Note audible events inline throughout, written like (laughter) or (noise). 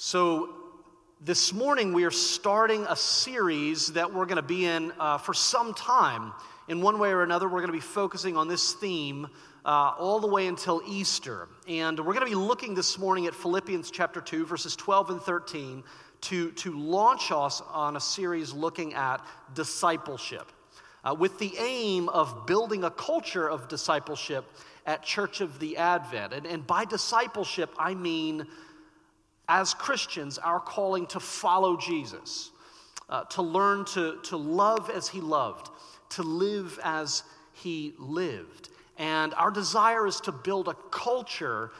So, this morning we are starting a series that we're going to be in uh, for some time. In one way or another, we're going to be focusing on this theme uh, all the way until Easter. And we're going to be looking this morning at Philippians chapter 2, verses 12 and 13, to, to launch us on a series looking at discipleship, uh, with the aim of building a culture of discipleship at Church of the Advent. And, and by discipleship, I mean as Christians, our calling to follow Jesus, uh, to learn to, to love as he loved, to live as he lived. And our desire is to build a culture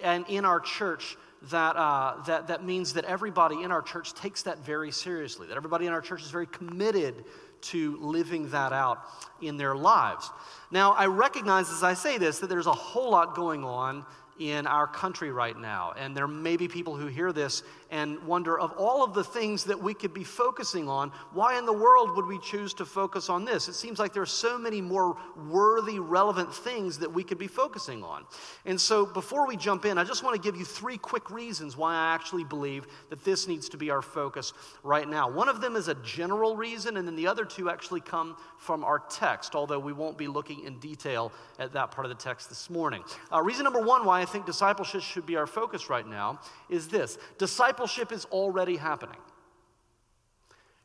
and in our church that, uh, that, that means that everybody in our church takes that very seriously, that everybody in our church is very committed to living that out in their lives. Now, I recognize as I say this that there's a whole lot going on in our country right now. And there may be people who hear this and wonder of all of the things that we could be focusing on, why in the world would we choose to focus on this? It seems like there are so many more worthy, relevant things that we could be focusing on. And so before we jump in, I just want to give you three quick reasons why I actually believe that this needs to be our focus right now. One of them is a general reason, and then the other two actually come from our text, although we won't be looking in detail at that part of the text this morning. Uh, reason number one why I think discipleship should be our focus right now is this discipleship is already happening.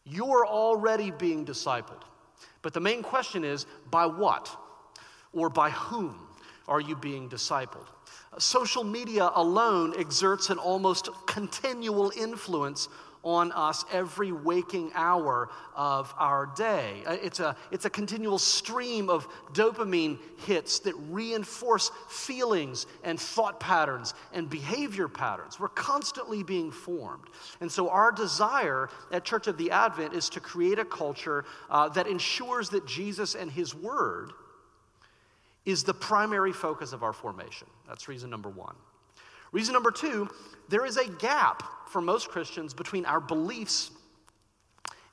You're already being discipled. But the main question is by what or by whom are you being discipled? Social media alone exerts an almost continual influence on us every waking hour of our day. Uh, it's a, it's a continual stream of dopamine hits that reinforce feelings and thought patterns and behavior patterns. We're constantly being formed. And so, our desire at Church of the Advent is to create a culture uh, that ensures that Jesus and His Word is the primary focus of our formation. That's reason number one. Reason number two, there is a gap for most Christians between our beliefs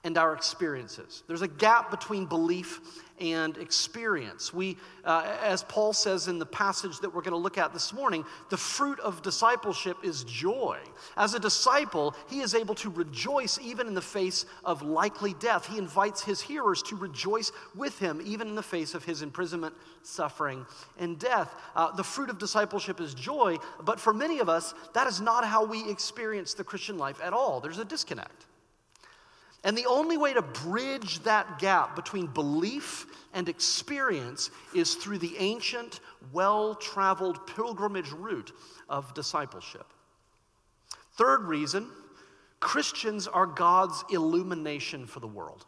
and our experiences. There's a gap between belief and experience. We, uh, as Paul says in the passage that we're going to look at this morning, the fruit of discipleship is joy. As a disciple, he is able to rejoice even in the face of likely death. He invites his hearers to rejoice with him even in the face of his imprisonment, suffering, and death. Uh, the fruit of discipleship is joy, but for many of us, that is not how we experience the Christian life at all. There's a disconnect. And the only way to bridge that gap between belief and experience is through the ancient, well traveled pilgrimage route of discipleship. Third reason Christians are God's illumination for the world.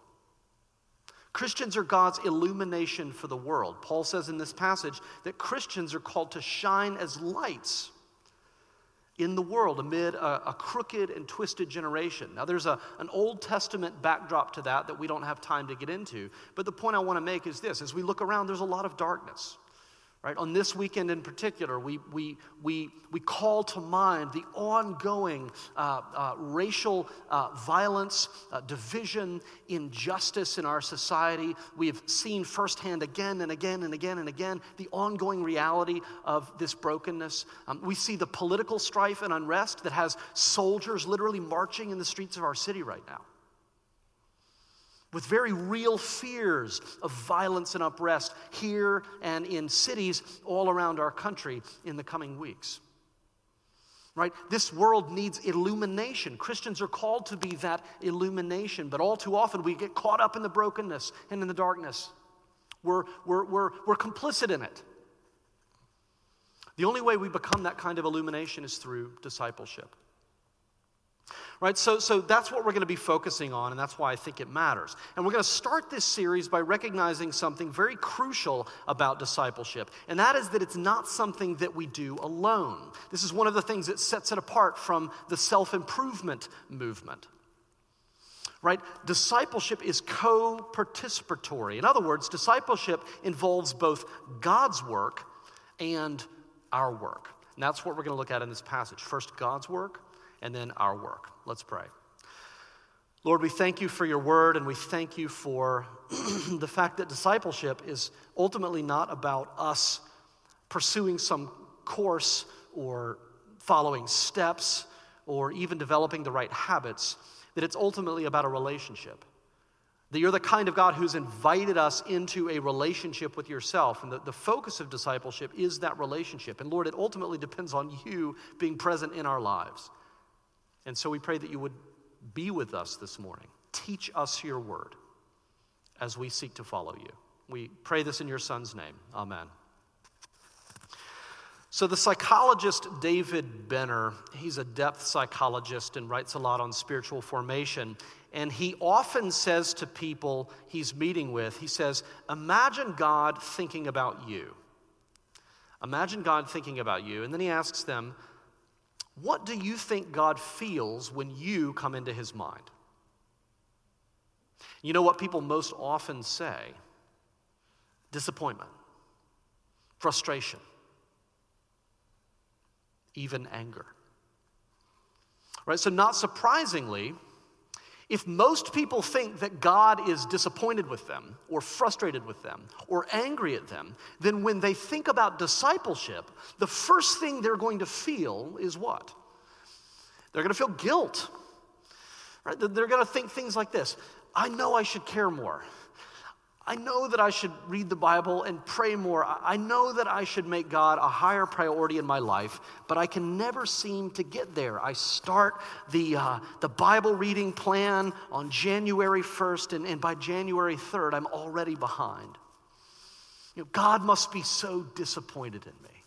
Christians are God's illumination for the world. Paul says in this passage that Christians are called to shine as lights in the world amid a, a, crooked and twisted generation. Now, there's a, an Old Testament backdrop to that that we don't have time to get into. But the point I want to make is this as we look around, there's a lot of darkness. Right? On this weekend in particular, we, we, we, we call to mind the ongoing uh, uh, racial uh, violence, uh, division, injustice in our society. We have seen firsthand again and again and again and again the ongoing reality of this brokenness. Um, we see the political strife and unrest that has soldiers literally marching in the streets of our city right now with very real fears of violence and unrest here and in cities all around our country in the coming weeks. Right? This world needs illumination. Christians are called to be that illumination, but all too often we get caught up in the brokenness and in the darkness. We're, we're, we're, we're complicit in it. The only way we become that kind of illumination is through discipleship. Right? So, so that's what we're going to be focusing on, and that's why I think it matters. And we're going to start this series by recognizing something very crucial about discipleship, and that is that it's not something that we do alone. This is one of the things that sets it apart from the self improvement movement. Right? Discipleship is co participatory. In other words, discipleship involves both God's work and our work. And that's what we're going to look at in this passage. First, God's work, and then our work. Let's pray. Lord, we thank you for your word and we thank you for (clears throat) the fact that discipleship is ultimately not about us pursuing some course or following steps or even developing the right habits, that it's ultimately about a relationship. That you're the kind of God who's invited us into a relationship with yourself. And the, the focus of discipleship is that relationship. And Lord, it ultimately depends on you being present in our lives. And so we pray that you would be with us this morning. Teach us your word as we seek to follow you. We pray this in your son's name. Amen. So, the psychologist David Benner, he's a depth psychologist and writes a lot on spiritual formation. And he often says to people he's meeting with, he says, Imagine God thinking about you. Imagine God thinking about you. And then he asks them, What do you think God feels when you come into his mind? You know what people most often say? Disappointment, frustration even anger. Right? So, not surprisingly, if most people think that God is disappointed with them, or frustrated with them, or angry at them, then when they think about discipleship, the first thing they're going to feel is what? They're going to feel guilt. Right? They're going to think things like this I know I should care more. I know that I should read the Bible and pray more. I know that I should make God a higher priority in my life, but I can never seem to get there. I start the, uh, the Bible reading plan on January 1st, and, and by January 3rd, I'm already behind. You know, God must be so disappointed in me.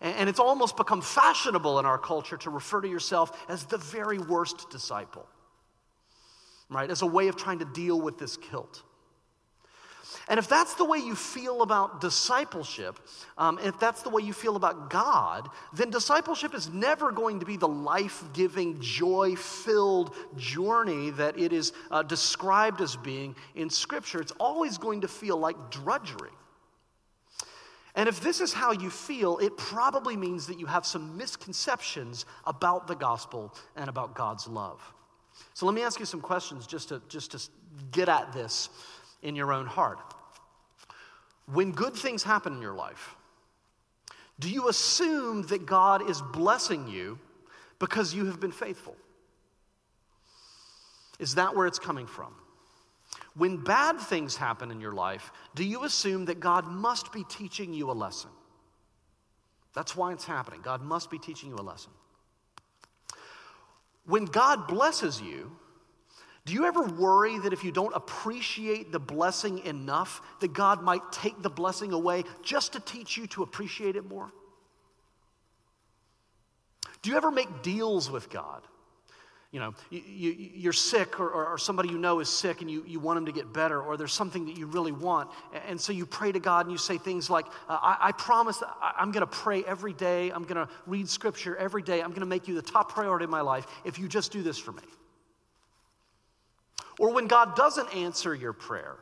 And, and it's almost become fashionable in our culture to refer to yourself as the very worst disciple, right? As a way of trying to deal with this guilt. And if that's the way you feel about discipleship, um, if that's the way you feel about God, then discipleship is never going to be the life giving, joy filled journey that it is uh, described as being in Scripture. It's always going to feel like drudgery. And if this is how you feel, it probably means that you have some misconceptions about the gospel and about God's love. So let me ask you some questions just to, just to get at this in your own heart. When good things happen in your life, do you assume that God is blessing you because you have been faithful? Is that where it's coming from? When bad things happen in your life, do you assume that God must be teaching you a lesson? That's why it's happening. God must be teaching you a lesson. When God blesses you, do you ever worry that if you don't appreciate the blessing enough, that God might take the blessing away just to teach you to appreciate it more? Do you ever make deals with God? You know, you, are sick, or, or, somebody you know is sick, and you, you want them to get better, or there's something that you really want. And so you pray to God and you say things like, uh, I, I, promise I'm going to pray every day. I'm going to read scripture every day. I'm going to make you the top priority in my life if you just do this for me. Or when God doesn't answer your prayer,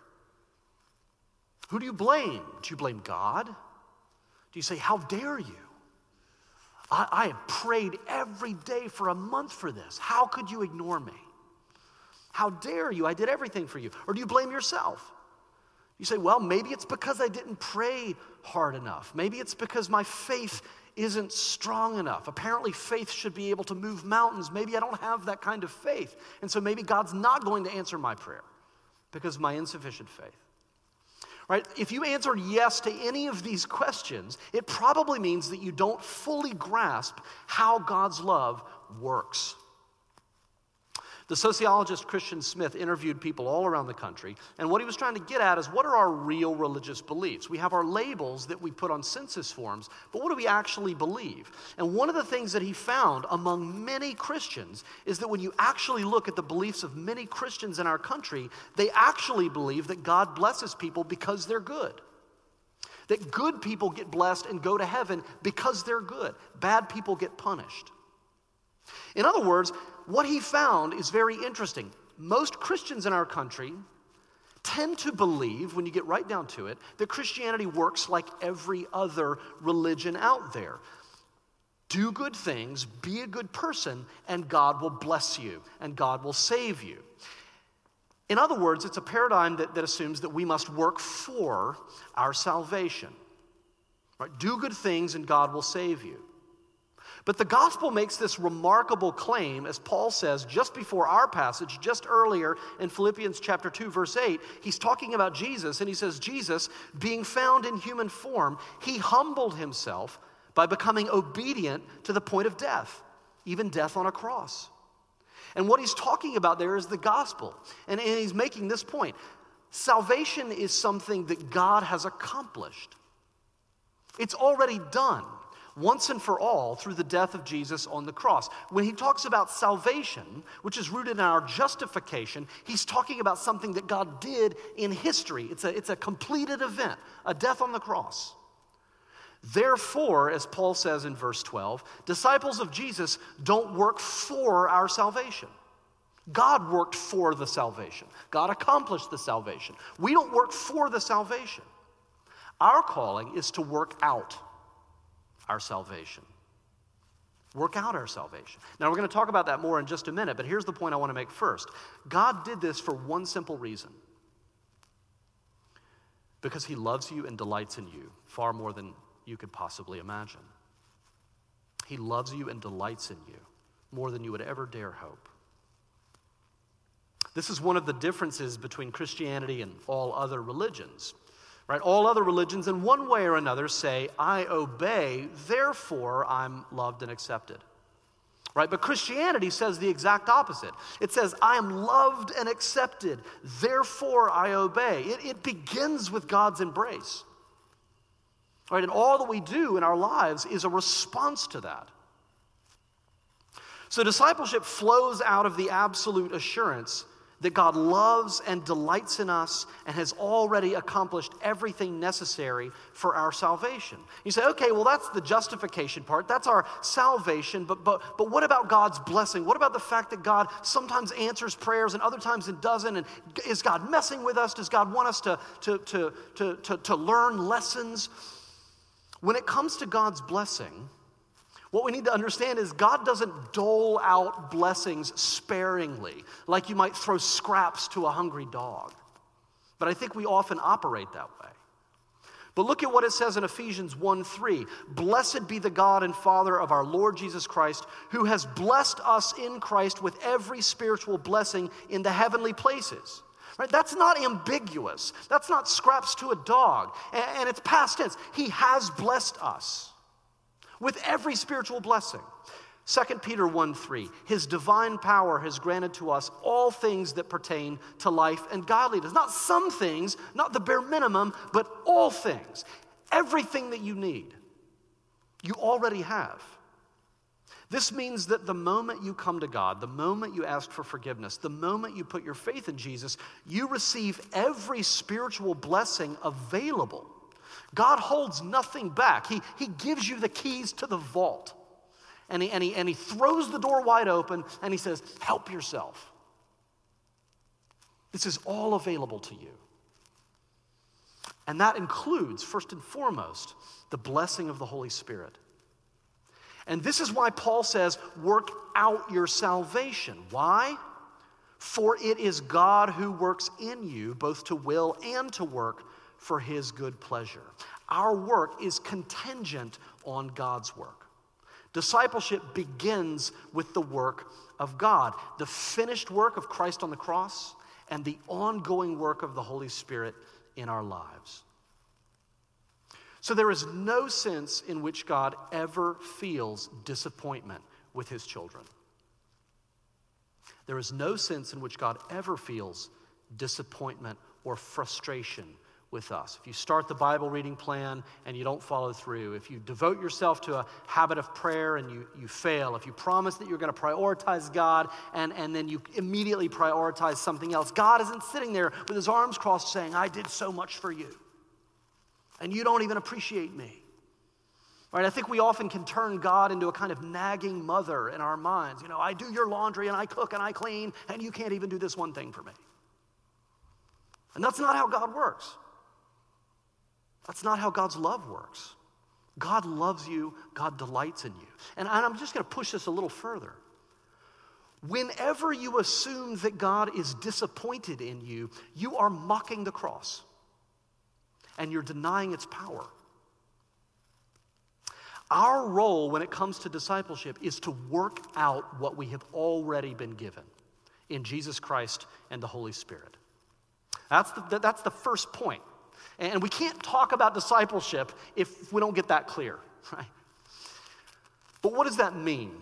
who do you blame? Do you blame God? Do you say, How dare you? I, I have prayed every day for a month for this. How could you ignore me? How dare you? I did everything for you. Or do you blame yourself? You say, Well, maybe it's because I didn't pray hard enough. Maybe it's because my faith isn't strong enough. Apparently, faith should be able to move mountains. Maybe I don't have that kind of faith. And so maybe God's not going to answer my prayer because of my insufficient faith. Right? If you answered yes to any of these questions, it probably means that you don't fully grasp how God's love works. The sociologist Christian Smith interviewed people all around the country, and what he was trying to get at is what are our real religious beliefs? We have our labels that we put on census forms, but what do we actually believe? And one of the things that he found among many Christians is that when you actually look at the beliefs of many Christians in our country, they actually believe that God blesses people because they're good. That good people get blessed and go to heaven because they're good. Bad people get punished. In other words, what he found is very interesting. Most Christians in our country tend to believe, when you get right down to it, that Christianity works like every other religion out there. Do good things, be a good person, and God will bless you and God will save you. In other words, it's a paradigm that, that assumes that we must work for our salvation. Right? Do good things and God will save you. But the gospel makes this remarkable claim, as Paul says just before our passage, just earlier in Philippians chapter 2, verse 8. He's talking about Jesus, and he says, Jesus, being found in human form, he humbled himself by becoming obedient to the point of death, even death on a cross. And what he's talking about there is the gospel. And, and he's making this point salvation is something that God has accomplished, it's already done once and for all through the death of Jesus on the cross. When he talks about salvation, which is rooted in our justification, he's talking about something that God did in history. It's a, it's a completed event, a death on the cross. Therefore, as Paul says in verse 12, disciples of Jesus don't work for our salvation. God worked for the salvation. God accomplished the salvation. We don't work for the salvation. Our calling is to work out our salvation. Work out our salvation. Now, we're going to talk about that more in just a minute, but here's the point I want to make first God did this for one simple reason because He loves you and delights in you far more than you could possibly imagine. He loves you and delights in you more than you would ever dare hope. This is one of the differences between Christianity and all other religions. Right? All other religions, in one way or another, say, I obey, therefore I'm loved and accepted. Right? But Christianity says the exact opposite. It says, I am loved and accepted, therefore I obey. It, it begins with God's embrace. Right? And all that we do in our lives is a response to that. So discipleship flows out of the absolute assurance that God loves and delights in us and has already accomplished everything necessary for our salvation. You say, okay, well, that's the justification part. That's our salvation. But, but, but what about God's blessing? What about the fact that God sometimes answers prayers and other times it doesn't? And is God messing with us? Does God want us to, to, to, to, to, to learn lessons? When it comes to God's blessing, what we need to understand is God doesn't dole out blessings sparingly, like you might throw scraps to a hungry dog. But I think we often operate that way. But look at what it says in Ephesians 1 3. Blessed be the God and Father of our Lord Jesus Christ, who has blessed us in Christ with every spiritual blessing in the heavenly places. Right? That's not ambiguous. That's not scraps to a dog. And it's past tense. He has blessed us with every spiritual blessing. 2 Peter 1 3, his divine power has granted to us all things that pertain to life and godliness. Not some things, not the bare minimum, but all things. Everything that you need, you already have. This means that the moment you come to God, the moment you ask for forgiveness, the moment you put your faith in Jesus, you receive every spiritual blessing available God holds nothing back. He, he gives you the keys to the vault. And he, and, he, and he throws the door wide open and he says, Help yourself. This is all available to you. And that includes, first and foremost, the blessing of the Holy Spirit. And this is why Paul says, Work out your salvation. Why? For it is God who works in you, both to will and to work for his good pleasure. Our work is contingent on God's work. Discipleship begins with the work of God, the finished work of Christ on the cross, and the ongoing work of the Holy Spirit in our lives. So there is no sense in which God ever feels disappointment with his children. There is no sense in which God ever feels disappointment or frustration with us. If you start the Bible reading plan and you don't follow through, if you devote yourself to a habit of prayer and you, you fail, if you promise that you're going to prioritize God and, and then you immediately prioritize something else, God isn't sitting there with his arms crossed saying, I did so much for you. And you don't even appreciate me. Right? I think we often can turn God into a kind of nagging mother in our minds. You know, I do your laundry and I cook and I clean, and you can't even do this one thing for me. And that's not how God works. That's not how God's love works. God loves you, God delights in you. And I'm just going to push this a little further. Whenever you assume that God is disappointed in you, you are mocking the cross and you're denying its power. Our role when it comes to discipleship is to work out what we have already been given in Jesus Christ and the Holy Spirit. That's the, that's the first point. And we can't talk about discipleship if we don't get that clear, (laughs) right? But what does that mean?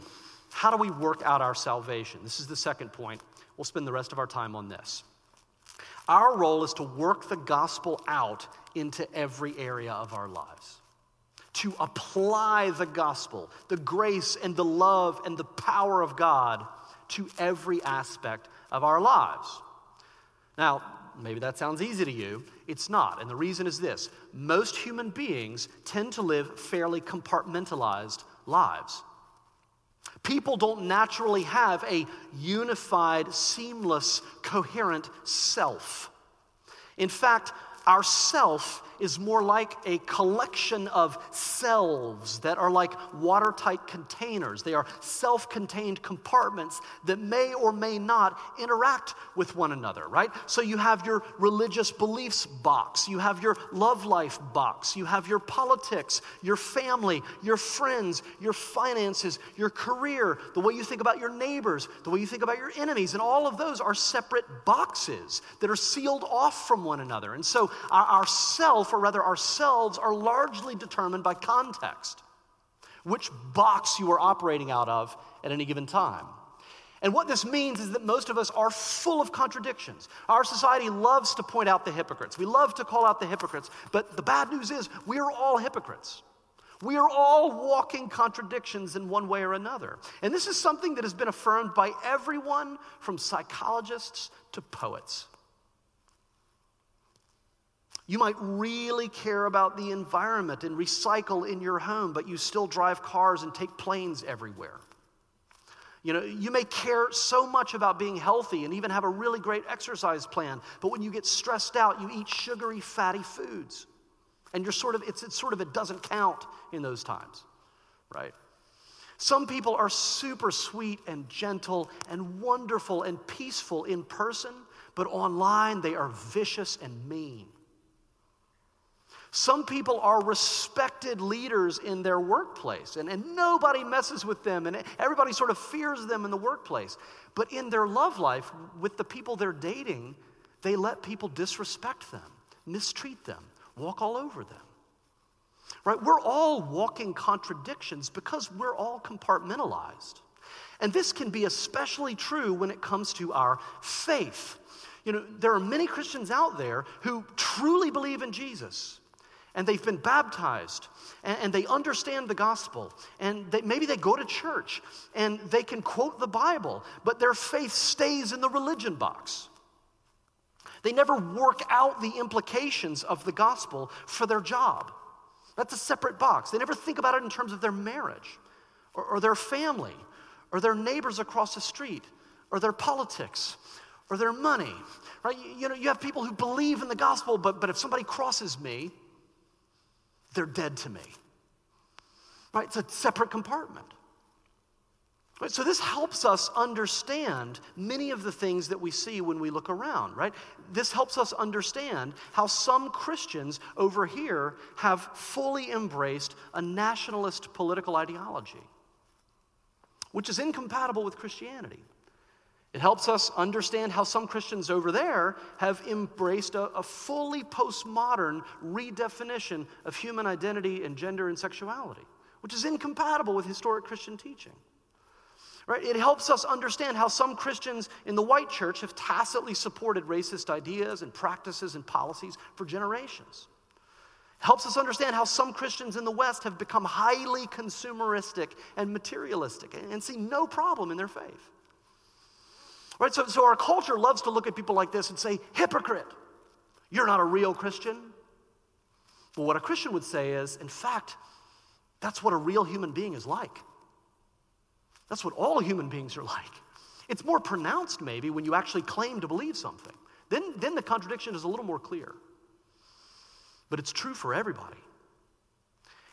How do we work out our salvation? This is the second point. We'll spend the rest of our time on this. Our role is to work the gospel out into every area of our lives, to apply the gospel, the grace and the love and the power of God to every aspect of our lives. Now, maybe that sounds easy to you. It's not. And the reason is this most human beings tend to live fairly compartmentalized lives. People don't naturally have a unified, seamless, coherent self. In fact, our self is more like a collection of selves that are like watertight containers. They are self contained compartments that may or may not interact with one another, right? So you have your religious beliefs box, you have your love life box, you have your politics, your family, your friends, your finances, your career, the way you think about your neighbors, the way you think about your enemies, and all of those are separate boxes that are sealed off from one another. And so our, our self or rather ourselves, are largely determined by context, which box you are operating out of at any given time. And what this means is that most of us are full of contradictions. Our society loves to point out the hypocrites. We love to call out the hypocrites, but the bad news is we are all hypocrites. We are all walking contradictions in one way or another. And this is something that has been affirmed by everyone from psychologists to poets. You might really care about the environment and recycle in your home, but you still drive cars and take planes everywhere. You know, you may care so much about being healthy and even have a really great exercise plan, but when you get stressed out, you eat sugary, fatty foods. And you're sort of, it's, it's sort of, it doesn't count in those times, right? Some people are super sweet and gentle and wonderful and peaceful in person, but online they are vicious and mean. Some people are respected leaders in their workplace, and, and nobody messes with them, and everybody sort of fears them in the workplace. But in their love life, with the people they're dating, they let people disrespect them, mistreat them, walk all over them. Right? We're all walking contradictions because we're all compartmentalized. And this can be especially true when it comes to our faith. You know, there are many Christians out there who truly believe in Jesus and they've been baptized and, and they understand the gospel and they, maybe they go to church and they can quote the Bible, but their faith stays in the religion box. They never work out the implications of the gospel for their job. That's a separate box. They never think about it in terms of their marriage or, or their family or their neighbors across the street or their politics or their money. Right? You, you know, you have people who believe in the gospel, but, but if somebody crosses me, they're dead to me. Right? It's a separate compartment. Right? So, this helps us understand many of the things that we see when we look around, right? This helps us understand how some Christians over here have fully embraced a nationalist political ideology, which is incompatible with Christianity. It helps us understand how some Christians over there have embraced a, a, fully postmodern redefinition of human identity and gender and sexuality, which is incompatible with historic Christian teaching. Right? It helps us understand how some Christians in the white church have tacitly supported racist ideas and practices and policies for generations. It helps us understand how some Christians in the West have become highly consumeristic and materialistic and see no problem in their faith. Right? So, so our culture loves to look at people like this and say, hypocrite, you're not a real Christian. Well, what a Christian would say is, in fact, that's what a real human being is like. That's what all human beings are like. It's more pronounced, maybe, when you actually claim to believe something. Then, then the contradiction is a little more clear. But it's true for everybody.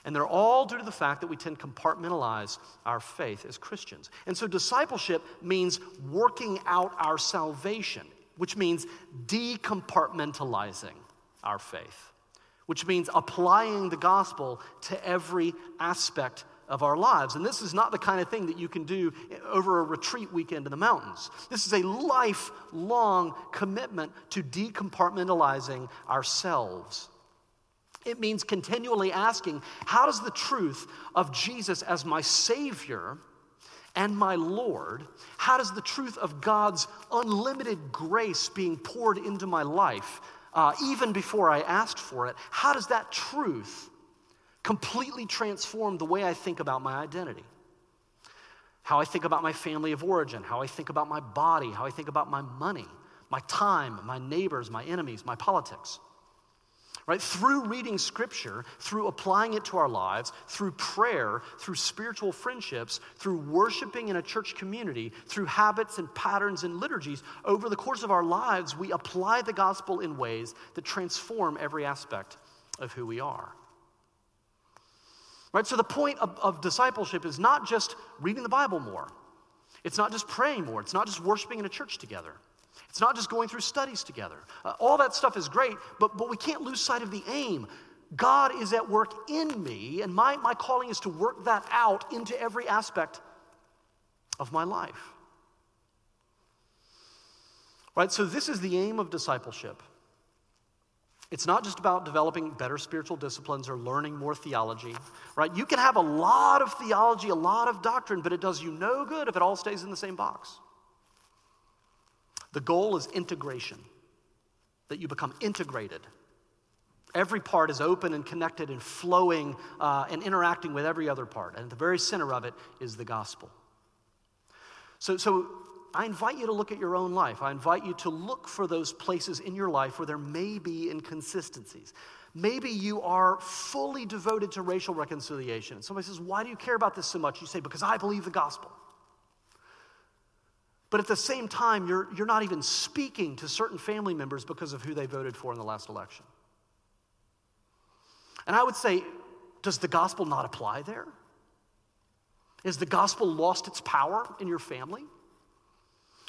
And they're all due to the fact that we tend to compartmentalize our faith as Christians. And so discipleship means working out our salvation, which means decompartmentalizing our faith, which means applying the gospel to every aspect of our lives. And this is not the kind of thing that you can do over a retreat weekend in the mountains. This is a lifelong commitment to decompartmentalizing ourselves. It means continually asking, how does the truth of Jesus as my Savior and my Lord, how does the truth of God's unlimited grace being poured into my life, uh, even before I asked for it, how does that truth completely transform the way I think about my identity? How I think about my family of origin, how I think about my body, how I think about my money, my time, my neighbors, my enemies, my politics right? Through reading scripture, through applying it to our lives, through prayer, through spiritual friendships, through worshiping in a church community, through habits and patterns and liturgies, over the course of our lives, we apply the gospel in ways that transform every aspect of who we are. Right? So the point of, of discipleship is not just reading the Bible more. It's not just praying more. It's not just worshiping in a church together. It's not just going through studies together. Uh, all that stuff is great, but, but we can't lose sight of the aim. God is at work in me, and my, my calling is to work that out into every aspect of my life. Right? So, this is the aim of discipleship. It's not just about developing better spiritual disciplines or learning more theology, right? You can have a lot of theology, a lot of doctrine, but it does you no good if it all stays in the same box. The goal is integration, that you become integrated. Every part is open and connected and flowing uh, and interacting with every other part. And at the very center of it is the gospel. So, so I invite you to look at your own life. I invite you to look for those places in your life where there may be inconsistencies. Maybe you are fully devoted to racial reconciliation. Somebody says, Why do you care about this so much? You say, Because I believe the gospel. But at the same time, you're, you're not even speaking to certain family members because of who they voted for in the last election. And I would say, does the gospel not apply there? Is the gospel lost its power in your family?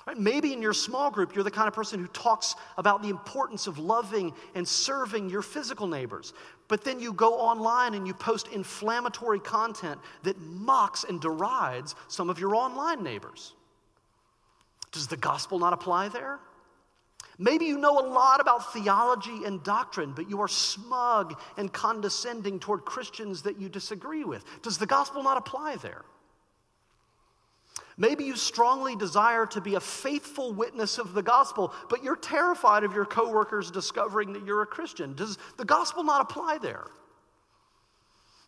Right? Maybe in your small group, you're the kind of person who talks about the importance of loving and serving your physical neighbors. But then you go online and you post inflammatory content that mocks and derides some of your online neighbors. Does the gospel not apply there? Maybe you know a lot about theology and doctrine, but you are smug and condescending toward Christians that you disagree with. Does the gospel not apply there? Maybe you strongly desire to be a faithful witness of the gospel, but you're terrified of your coworkers discovering that you're a Christian. Does the gospel not apply there?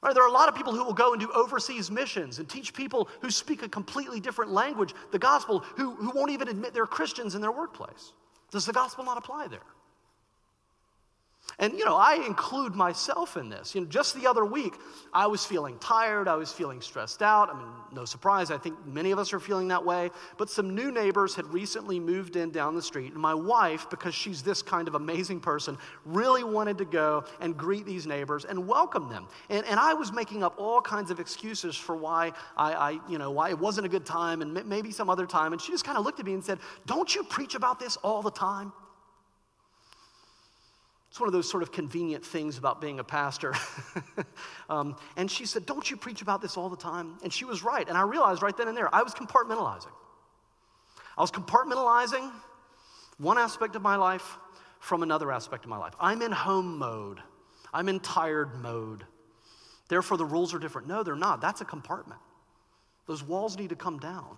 Right, there are a lot of people who will go and do overseas missions and teach people who speak a completely different language, the gospel, who, who won't even admit they're Christians in their workplace. Does the gospel not apply there? And, you know, I include myself in this. You know, just the other week, I was feeling tired. I was feeling stressed out. I mean, no surprise. I think many of us are feeling that way. But some new neighbors had recently moved in down the street. And my wife, because she's this kind of amazing person, really wanted to go and greet these neighbors and welcome them. And, and I was making up all kinds of excuses for why I, I, you know, why it wasn't a good time and maybe some other time. And she just kind of looked at me and said, Don't you preach about this all the time? It's one of those sort of convenient things about being a pastor. (laughs) um, and she said, Don't you preach about this all the time? And she was right. And I realized right then and there, I was compartmentalizing. I was compartmentalizing one aspect of my life from another aspect of my life. I'm in home mode, I'm in tired mode. Therefore, the rules are different. No, they're not. That's a compartment. Those walls need to come down.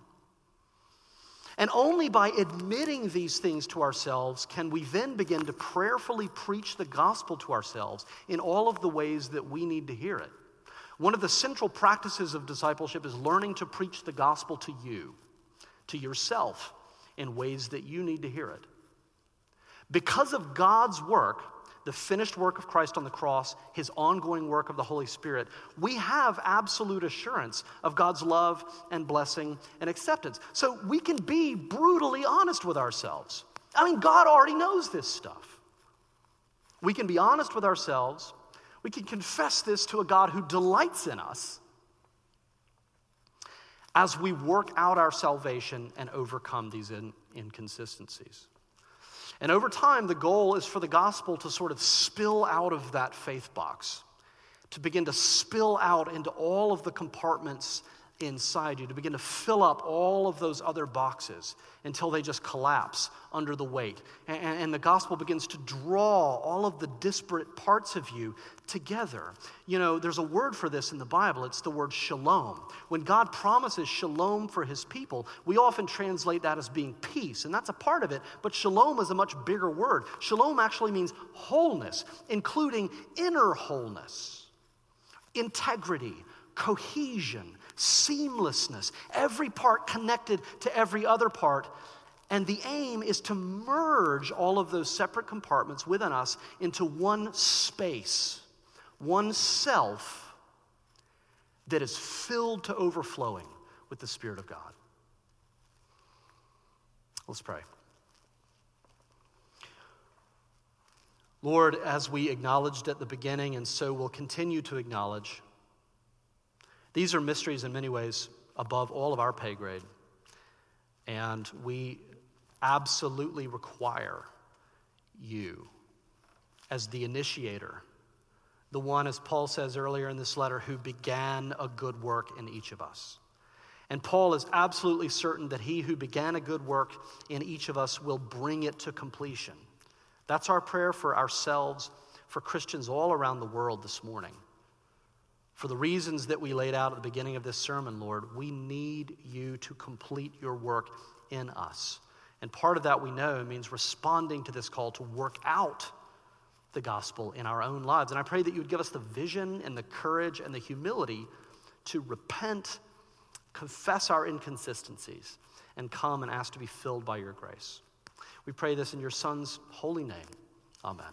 And only by admitting these things to ourselves can we then begin to prayerfully preach the gospel to ourselves in all of the ways that we need to hear it. One of the central practices of discipleship is learning to preach the gospel to you, to yourself, in ways that you need to hear it. Because of God's work, the finished work of Christ on the cross, his ongoing work of the Holy Spirit, we have absolute assurance of God's love and blessing and acceptance. So we can be brutally honest with ourselves. I mean, God already knows this stuff. We can be honest with ourselves. We can confess this to a God who delights in us as we work out our salvation and overcome these in- inconsistencies. And over time, the goal is for the gospel to sort of spill out of that faith box, to begin to spill out into all of the compartments inside you, to begin to fill up all of those other boxes until they just collapse under the weight. And, and, the gospel begins to draw all of the disparate parts of you together. You know, there's a word for this in the Bible, it's the word shalom. When God promises shalom for his people, we often translate that as being peace, and that's a part of it, but shalom is a much bigger word. Shalom actually means wholeness, including inner wholeness, integrity, cohesion seamlessness, every part connected to every other part. And the aim is to merge all of those separate compartments within us into one space, one self that is filled to overflowing with the Spirit of God. Let's pray. Lord, as we acknowledged at the beginning, and so we'll continue to acknowledge, these are mysteries in many ways above all of our pay grade. And we absolutely require you as the initiator, the one, as Paul says earlier in this letter, who began a good work in each of us. And Paul is absolutely certain that he who began a good work in each of us will bring it to completion. That's our prayer for ourselves, for Christians all around the world this morning. For the reasons that we laid out at the beginning of this sermon, Lord, we need you to complete your work in us. And part of that we know means responding to this call to work out the gospel in our own lives. And I pray that you would give us the vision and the courage and the humility to repent, confess our inconsistencies, and come and ask to be filled by your grace. We pray this in your Son's holy name. Amen.